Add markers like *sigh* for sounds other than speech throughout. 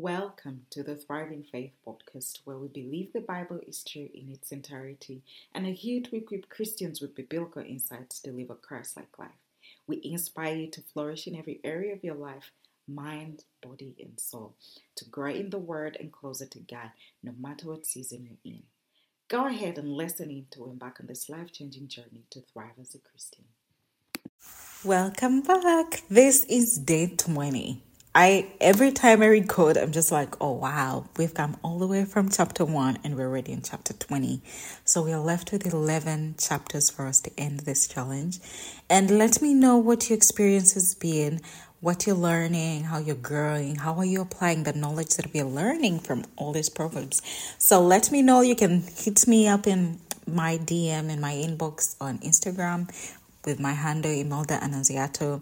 Welcome to the Thrive in Faith podcast, where we believe the Bible is true in its entirety and are here to equip Christians with biblical insights to live a Christ like life. We inspire you to flourish in every area of your life mind, body, and soul, to grow in the Word and closer to God, no matter what season you're in. Go ahead and listen in to embark on this life changing journey to thrive as a Christian. Welcome back. This is day 20. I every time I read code, I'm just like, oh wow, we've come all the way from chapter one and we're already in chapter 20. So we are left with 11 chapters for us to end this challenge. And let me know what your experience has been, what you're learning, how you're growing, how are you applying the knowledge that we're learning from all these proverbs. So let me know. You can hit me up in my DM in my inbox on Instagram with my handle Imelda Annunziato.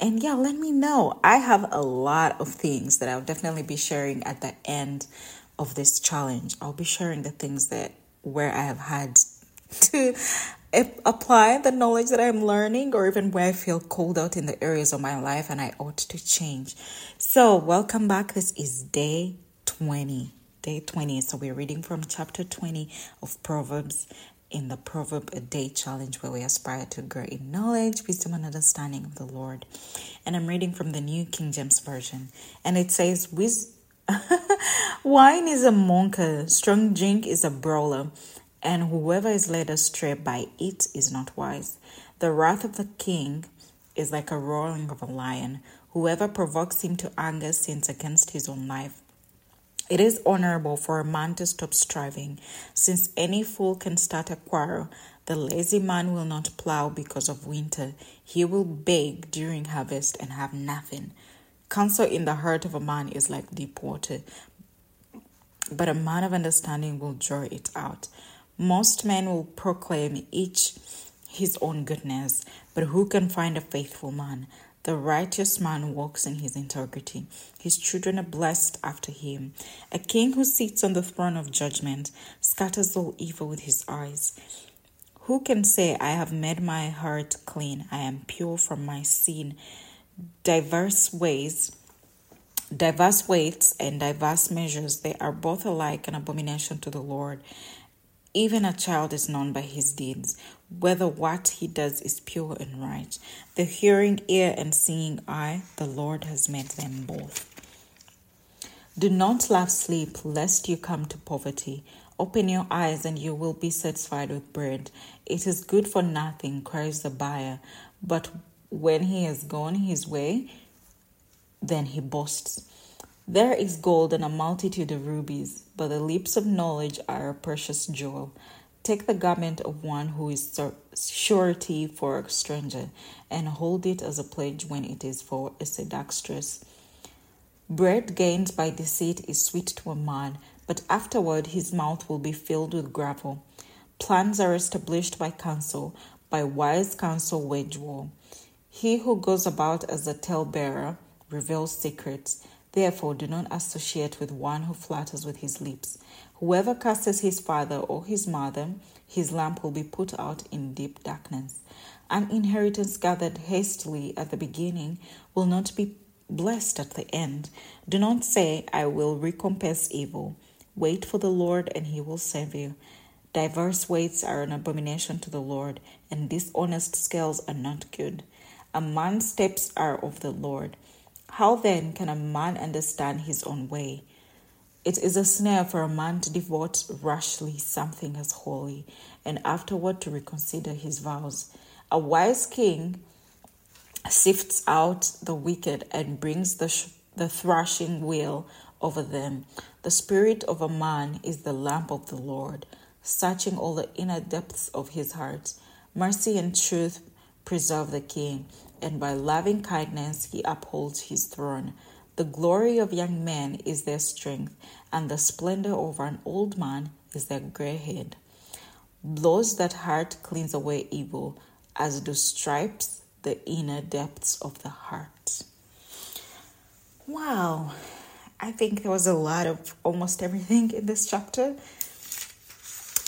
And yeah, let me know. I have a lot of things that I'll definitely be sharing at the end of this challenge. I'll be sharing the things that where I have had *laughs* to apply the knowledge that I'm learning, or even where I feel called out in the areas of my life and I ought to change. So, welcome back. This is day 20. Day 20. So, we're reading from chapter 20 of Proverbs in the Proverb a Day Challenge, where we aspire to grow in knowledge, wisdom, and understanding of the Lord. And I'm reading from the New King James Version. And it says, *laughs* Wine is a monker, strong drink is a brawler, and whoever is led astray by it is not wise. The wrath of the king is like a roaring of a lion. Whoever provokes him to anger sins against his own life. It is honorable for a man to stop striving, since any fool can start a quarrel. The lazy man will not plow because of winter. He will beg during harvest and have nothing. Counsel in the heart of a man is like deep water, but a man of understanding will draw it out. Most men will proclaim each his own goodness, but who can find a faithful man? The righteous man walks in his integrity. His children are blessed after him. A king who sits on the throne of judgment scatters all evil with his eyes. Who can say, I have made my heart clean, I am pure from my sin? Diverse ways, diverse weights, and diverse measures, they are both alike an abomination to the Lord. Even a child is known by his deeds, whether what he does is pure and right. The hearing ear and seeing eye, the Lord has made them both. Do not love sleep, lest you come to poverty. Open your eyes, and you will be satisfied with bread. It is good for nothing, cries the buyer. But when he has gone his way, then he boasts. There is gold and a multitude of rubies, but the lips of knowledge are a precious jewel. Take the garment of one who is surety for a stranger, and hold it as a pledge when it is for a seductress. Bread gained by deceit is sweet to a man, but afterward his mouth will be filled with gravel. Plans are established by counsel, by wise counsel wage war. He who goes about as a talebearer reveals secrets Therefore, do not associate with one who flatters with his lips. Whoever curses his father or his mother, his lamp will be put out in deep darkness. An inheritance gathered hastily at the beginning will not be blessed at the end. Do not say, I will recompense evil. Wait for the Lord, and he will save you. Diverse weights are an abomination to the Lord, and dishonest scales are not good. A man's steps are of the Lord how then can a man understand his own way? It is a snare for a man to devote rashly something as holy, and afterward to reconsider his vows. A wise king sifts out the wicked and brings the, sh- the thrashing wheel over them. The spirit of a man is the lamp of the Lord, searching all the inner depths of his heart. Mercy and truth preserve the king, and by loving kindness he upholds his throne. The glory of young men is their strength, and the splendor of an old man is their gray head. Blows that hurt cleanse away evil, as do stripes the inner depths of the heart. Wow, I think there was a lot of almost everything in this chapter.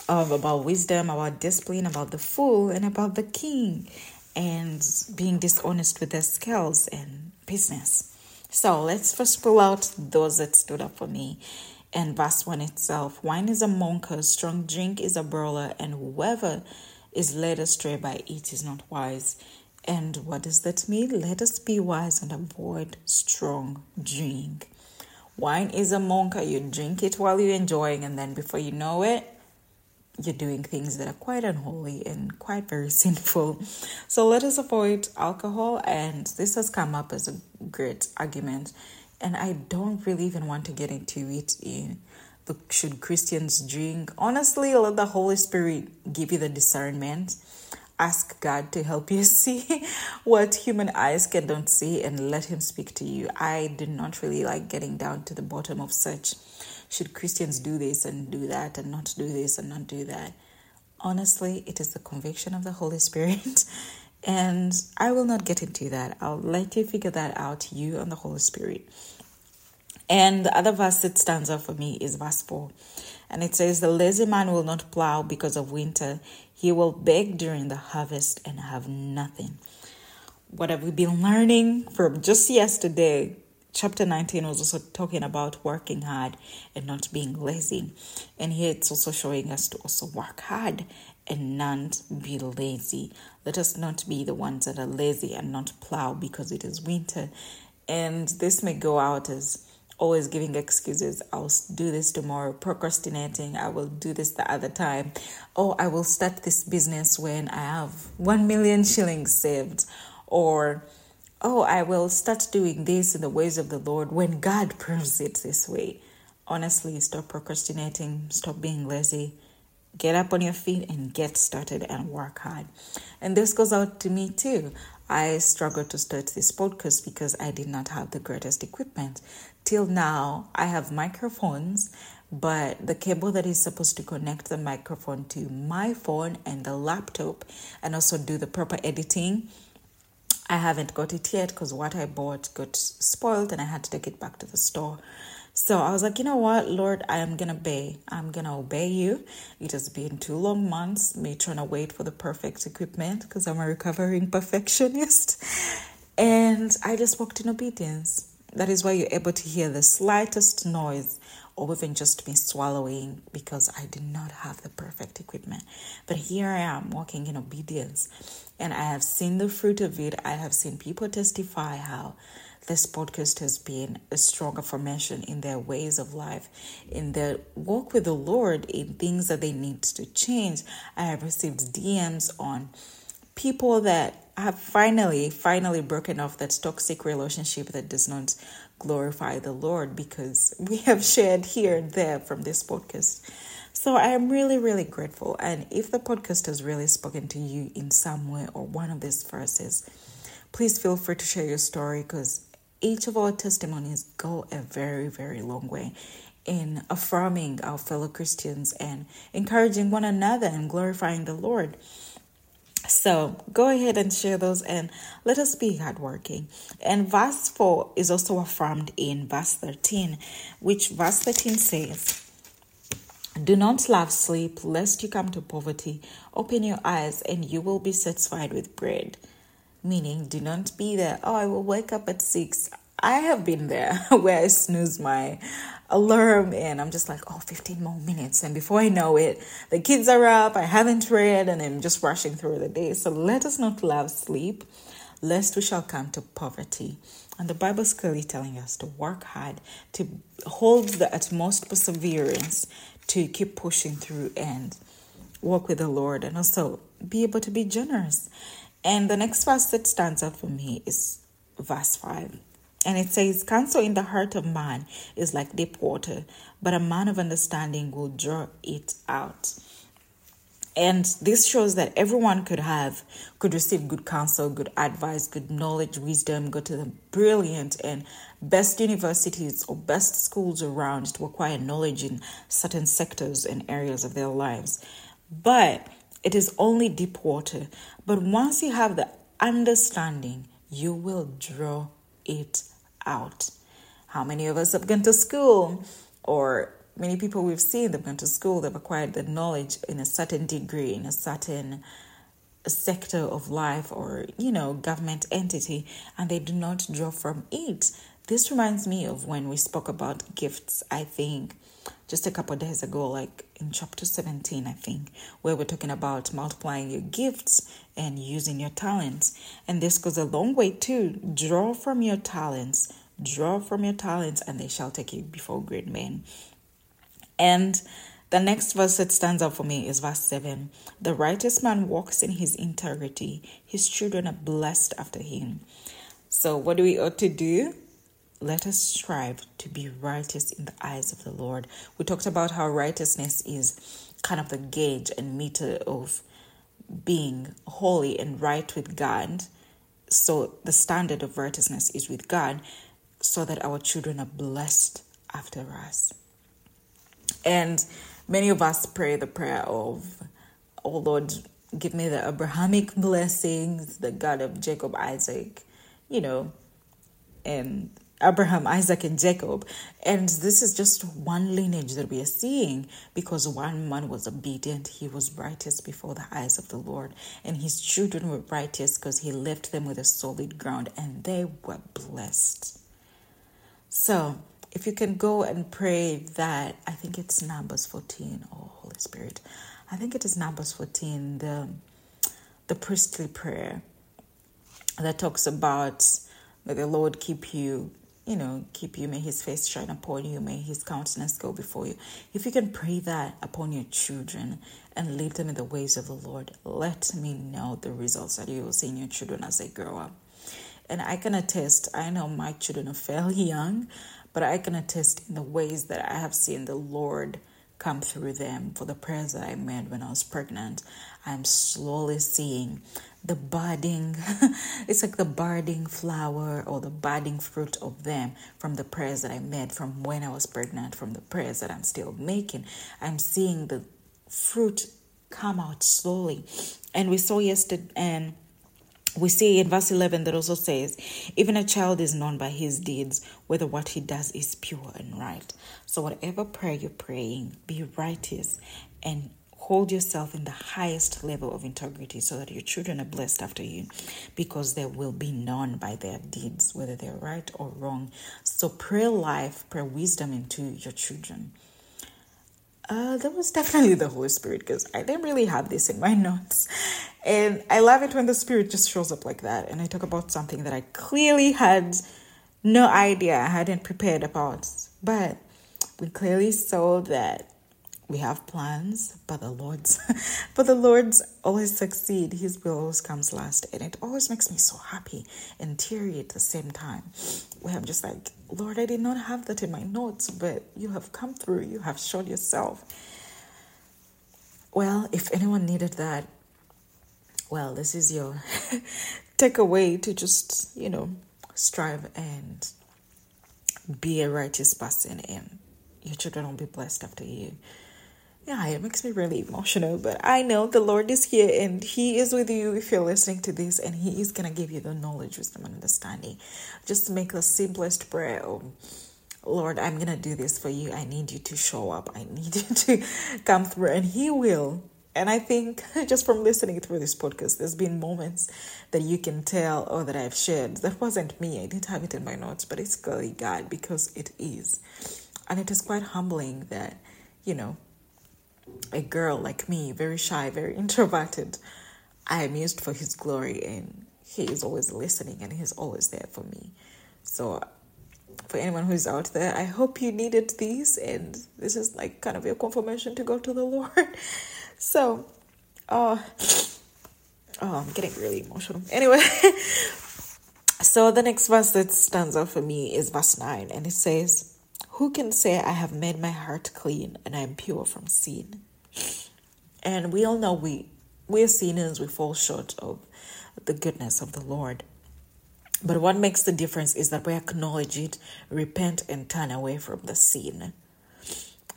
Of about wisdom, about discipline, about the fool, and about the king and being dishonest with their skills and business. So let's first pull out those that stood up for me. And verse 1 itself wine is a monker, strong drink is a brawler, and whoever is led astray by it is not wise. And what does that mean? Let us be wise and avoid strong drink. Wine is a monka. You drink it while you're enjoying, and then before you know it, you're doing things that are quite unholy and quite very *laughs* sinful. So let us avoid alcohol. And this has come up as a great argument. And I don't really even want to get into it eh, in the should Christians drink. Honestly, let the Holy Spirit give you the discernment ask God to help you *laughs* see what human eyes can don't see and let Him speak to you. I do not really like getting down to the bottom of such. Should Christians do this and do that and not do this and not do that? Honestly, it is the conviction of the Holy Spirit. *laughs* And I will not get into that. I'll let you figure that out, you and the Holy Spirit. And the other verse that stands out for me is verse 4. And it says, The lazy man will not plow because of winter, he will beg during the harvest and have nothing. What have we been learning from just yesterday? Chapter 19 was also talking about working hard and not being lazy. And here it's also showing us to also work hard and not be lazy. Let us not be the ones that are lazy and not plow because it is winter. And this may go out as always giving excuses. I'll do this tomorrow, procrastinating. I will do this the other time. Oh, I will start this business when I have 1 million shillings saved. Or, oh, I will start doing this in the ways of the Lord when God *laughs* proves it this way. Honestly, stop procrastinating, stop being lazy. Get up on your feet and get started and work hard. And this goes out to me too. I struggled to start this podcast because I did not have the greatest equipment. Till now, I have microphones, but the cable that is supposed to connect the microphone to my phone and the laptop and also do the proper editing, I haven't got it yet because what I bought got spoiled and I had to take it back to the store. So I was like, you know what, Lord, I am gonna obey. I'm gonna obey you. It has been two long months, me trying to wait for the perfect equipment because I'm a recovering *laughs* perfectionist. And I just walked in obedience. That is why you're able to hear the slightest noise or even just me swallowing because I did not have the perfect equipment. But here I am walking in obedience. And I have seen the fruit of it. I have seen people testify how this podcast has been a strong affirmation in their ways of life, in their walk with the Lord, in things that they need to change. I have received DMs on people that have finally, finally broken off that toxic relationship that does not glorify the Lord because we have shared here and there from this podcast. So I am really, really grateful. And if the podcast has really spoken to you in some way or one of these verses, please feel free to share your story because each of our testimonies go a very, very long way in affirming our fellow Christians and encouraging one another and glorifying the Lord. So go ahead and share those and let us be hardworking. And verse 4 is also affirmed in verse 13, which verse 13 says, Do not love sleep, lest you come to poverty. Open your eyes, and you will be satisfied with bread meaning do not be there. Oh, I will wake up at six. I have been there *laughs* where I snooze my alarm and I'm just like, oh, 15 more minutes. And before I know it, the kids are up, I haven't read, and I'm just rushing through the day. So let us not love sleep, lest we shall come to poverty. And the Bible is clearly telling us to work hard, to hold the utmost perseverance, to keep pushing through and walk with the Lord, and also be able to be generous. And the next verse that stands out for me is verse 5. And it says, Counsel in the heart of man is like deep water, but a man of understanding will draw it out. And this shows that everyone could have, could receive good counsel, good advice, good knowledge, wisdom, go to the brilliant and best universities or best schools around to acquire knowledge in certain sectors and areas of their lives. But it is only deep water. But once you have the understanding, you will draw it out. How many of us have gone to school or many people we've seen they've gone to school, they've acquired the knowledge in a certain degree, in a certain sector of life or, you know, government entity, and they do not draw from it. This reminds me of when we spoke about gifts, I think, just a couple days ago, like in chapter 17, I think, where we're talking about multiplying your gifts and using your talents. And this goes a long way too. Draw from your talents, draw from your talents, and they shall take you before great men. And the next verse that stands out for me is verse 7. The righteous man walks in his integrity, his children are blessed after him. So, what do we ought to do? Let us strive to be righteous in the eyes of the Lord. We talked about how righteousness is kind of the gauge and meter of being holy and right with God. So, the standard of righteousness is with God, so that our children are blessed after us. And Many of us pray the prayer of, Oh Lord, give me the Abrahamic blessings, the God of Jacob, Isaac, you know, and Abraham, Isaac, and Jacob. And this is just one lineage that we are seeing because one man was obedient. He was righteous before the eyes of the Lord. And his children were righteous because he left them with a solid ground and they were blessed. So, if you can go and pray that, I think it's Numbers 14, oh Holy Spirit. I think it is Numbers 14, the, the priestly prayer that talks about may the Lord keep you, you know, keep you, may his face shine upon you, may his countenance go before you. If you can pray that upon your children and lead them in the ways of the Lord, let me know the results that you will see in your children as they grow up. And I can attest, I know my children are fairly *laughs* young, but I can attest in the ways that I have seen the Lord come through them for the prayers that I made when I was pregnant. I'm slowly seeing the budding, *laughs* it's like the budding flower or the budding fruit of them from the prayers that I made from when I was pregnant, from the prayers that I'm still making. I'm seeing the fruit come out slowly. And we saw yesterday, and we see in verse 11 that also says, even a child is known by his deeds, whether what he does is pure and right. So, whatever prayer you're praying, be righteous and hold yourself in the highest level of integrity so that your children are blessed after you because they will be known by their deeds, whether they're right or wrong. So, pray life, pray wisdom into your children. Uh, that was definitely the Holy Spirit because I didn't really have this in my *laughs* notes. And I love it when the Spirit just shows up like that. And I talk about something that I clearly had no idea, I hadn't prepared about. But we clearly saw that we have plans, but the Lord's *laughs* but the Lord's always succeed. His will always comes last. And it always makes me so happy and teary at the same time. Where I'm just like, Lord, I did not have that in my notes, but you have come through. You have showed yourself. Well, if anyone needed that, well, this is your *laughs* takeaway to just, you know, strive and be a righteous person and your children will be blessed after you yeah, it makes me really emotional, but I know the Lord is here and He is with you if you're listening to this, and He is going to give you the knowledge, wisdom, and understanding. Just make the simplest prayer. Lord, I'm going to do this for you. I need you to show up. I need *laughs* you to come through, and He will. And I think *laughs* just from listening through this podcast, there's been moments that you can tell, or that I've shared. That wasn't me. I didn't have it in my notes, but it's clearly God because it is. And it is quite humbling that, you know, a girl like me, very shy, very *laughs* introverted, I am used for his glory and he is always listening and he's always there for me. So for anyone who's out there, I hope you needed these and this is like kind of your confirmation to go to the *laughs* Lord. So uh oh I'm getting really emotional. Anyway, *laughs* so the next verse that stands out for me is verse 9 and it says who can say, I have made my heart clean and I am pure from sin? And we all know we, we're sinners, we fall short of the goodness of the Lord. But what makes the difference is that we acknowledge it, repent, and turn away from the sin.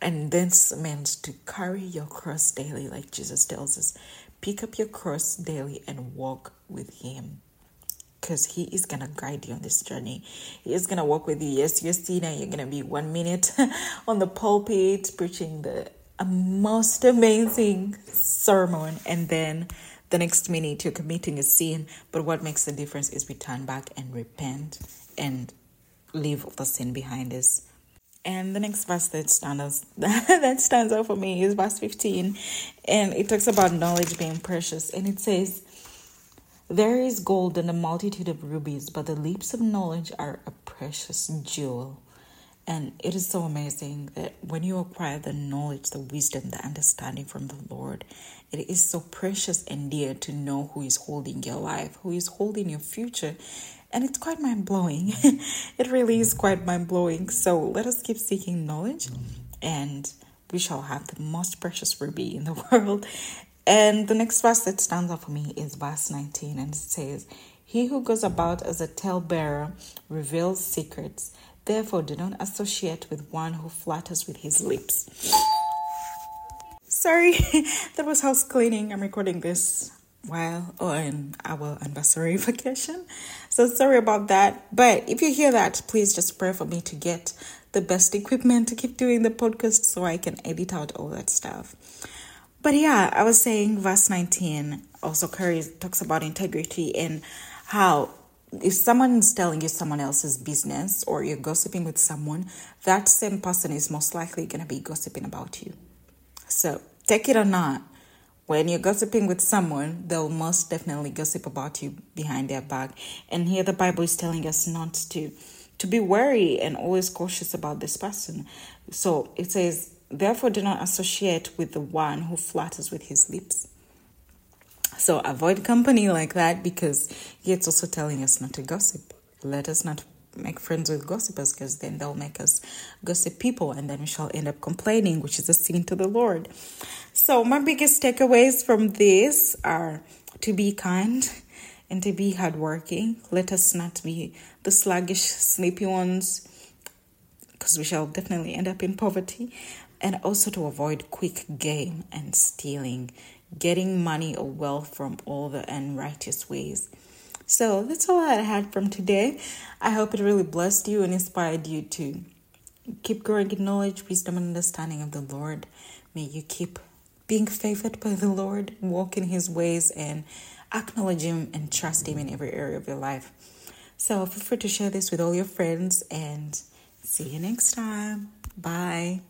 And this means to carry your cross daily, like Jesus tells us. Pick up your cross daily and walk with Him because He is going to guide you on this journey. He is going to walk with you. Yes, you're sinner. You're going to be one minute *laughs* on the pulpit preaching the most amazing sermon, and then the next minute you're committing a sin. But what makes the difference is we turn back and repent and leave the sin behind us. And the next verse that stands *laughs* that stands out for me is verse 15. And it talks about knowledge being precious. And it says, There is gold and a multitude of rubies, but the lips of knowledge are a precious jewel. And it is so amazing that when you acquire the knowledge, the wisdom, the understanding from the Lord, it is so precious and dear to know who is holding your life, who is holding your future. And it's quite mind blowing. *laughs* it really is quite mind blowing. So let us keep seeking knowledge, and we shall have the most precious ruby in the *laughs* world. And the next verse that stands out for me is verse 19, and it says, He who goes about as a talebearer reveals secrets Therefore, do not associate with one who flatters with his lips. *laughs* Sorry, that was house cleaning. I'm recording this while on our anniversary *laughs* vacation. So sorry about that. But if you hear that, please just pray for me to get the best equipment to keep doing the podcast so I can edit out all that stuff. But yeah, I was saying verse 19 also carries talks about integrity and how if someone's telling you someone else's business or you're gossiping with someone, that same person is most likely going to be gossiping about you. So, take it or not, when you're gossiping with someone, they'll most definitely gossip about you behind their back. And here the Bible is telling us not to to be wary and always cautious about this person. So it says, therefore do not associate with the one who flatters with his lips so avoid company like that because it's also telling us not to gossip. Let us not make friends with gossipers because then they'll make us gossip people and then we shall end up complaining, which is a sin to the Lord. So, my biggest takeaways from this are to be kind and to be hardworking. Let us not be the sluggish, sleepy ones because we shall definitely end up in poverty. And also to avoid quick game and stealing getting money or wealth from all the unrighteous ways. So that's all I had from today. I hope it really blessed you and inspired you to keep growing in knowledge, wisdom, and understanding of the Lord. May you keep being favored by the Lord, walk in His ways, and acknowledge Him and trust Him in every area of your life. So feel free to share this with all your friends and see you next time. Bye.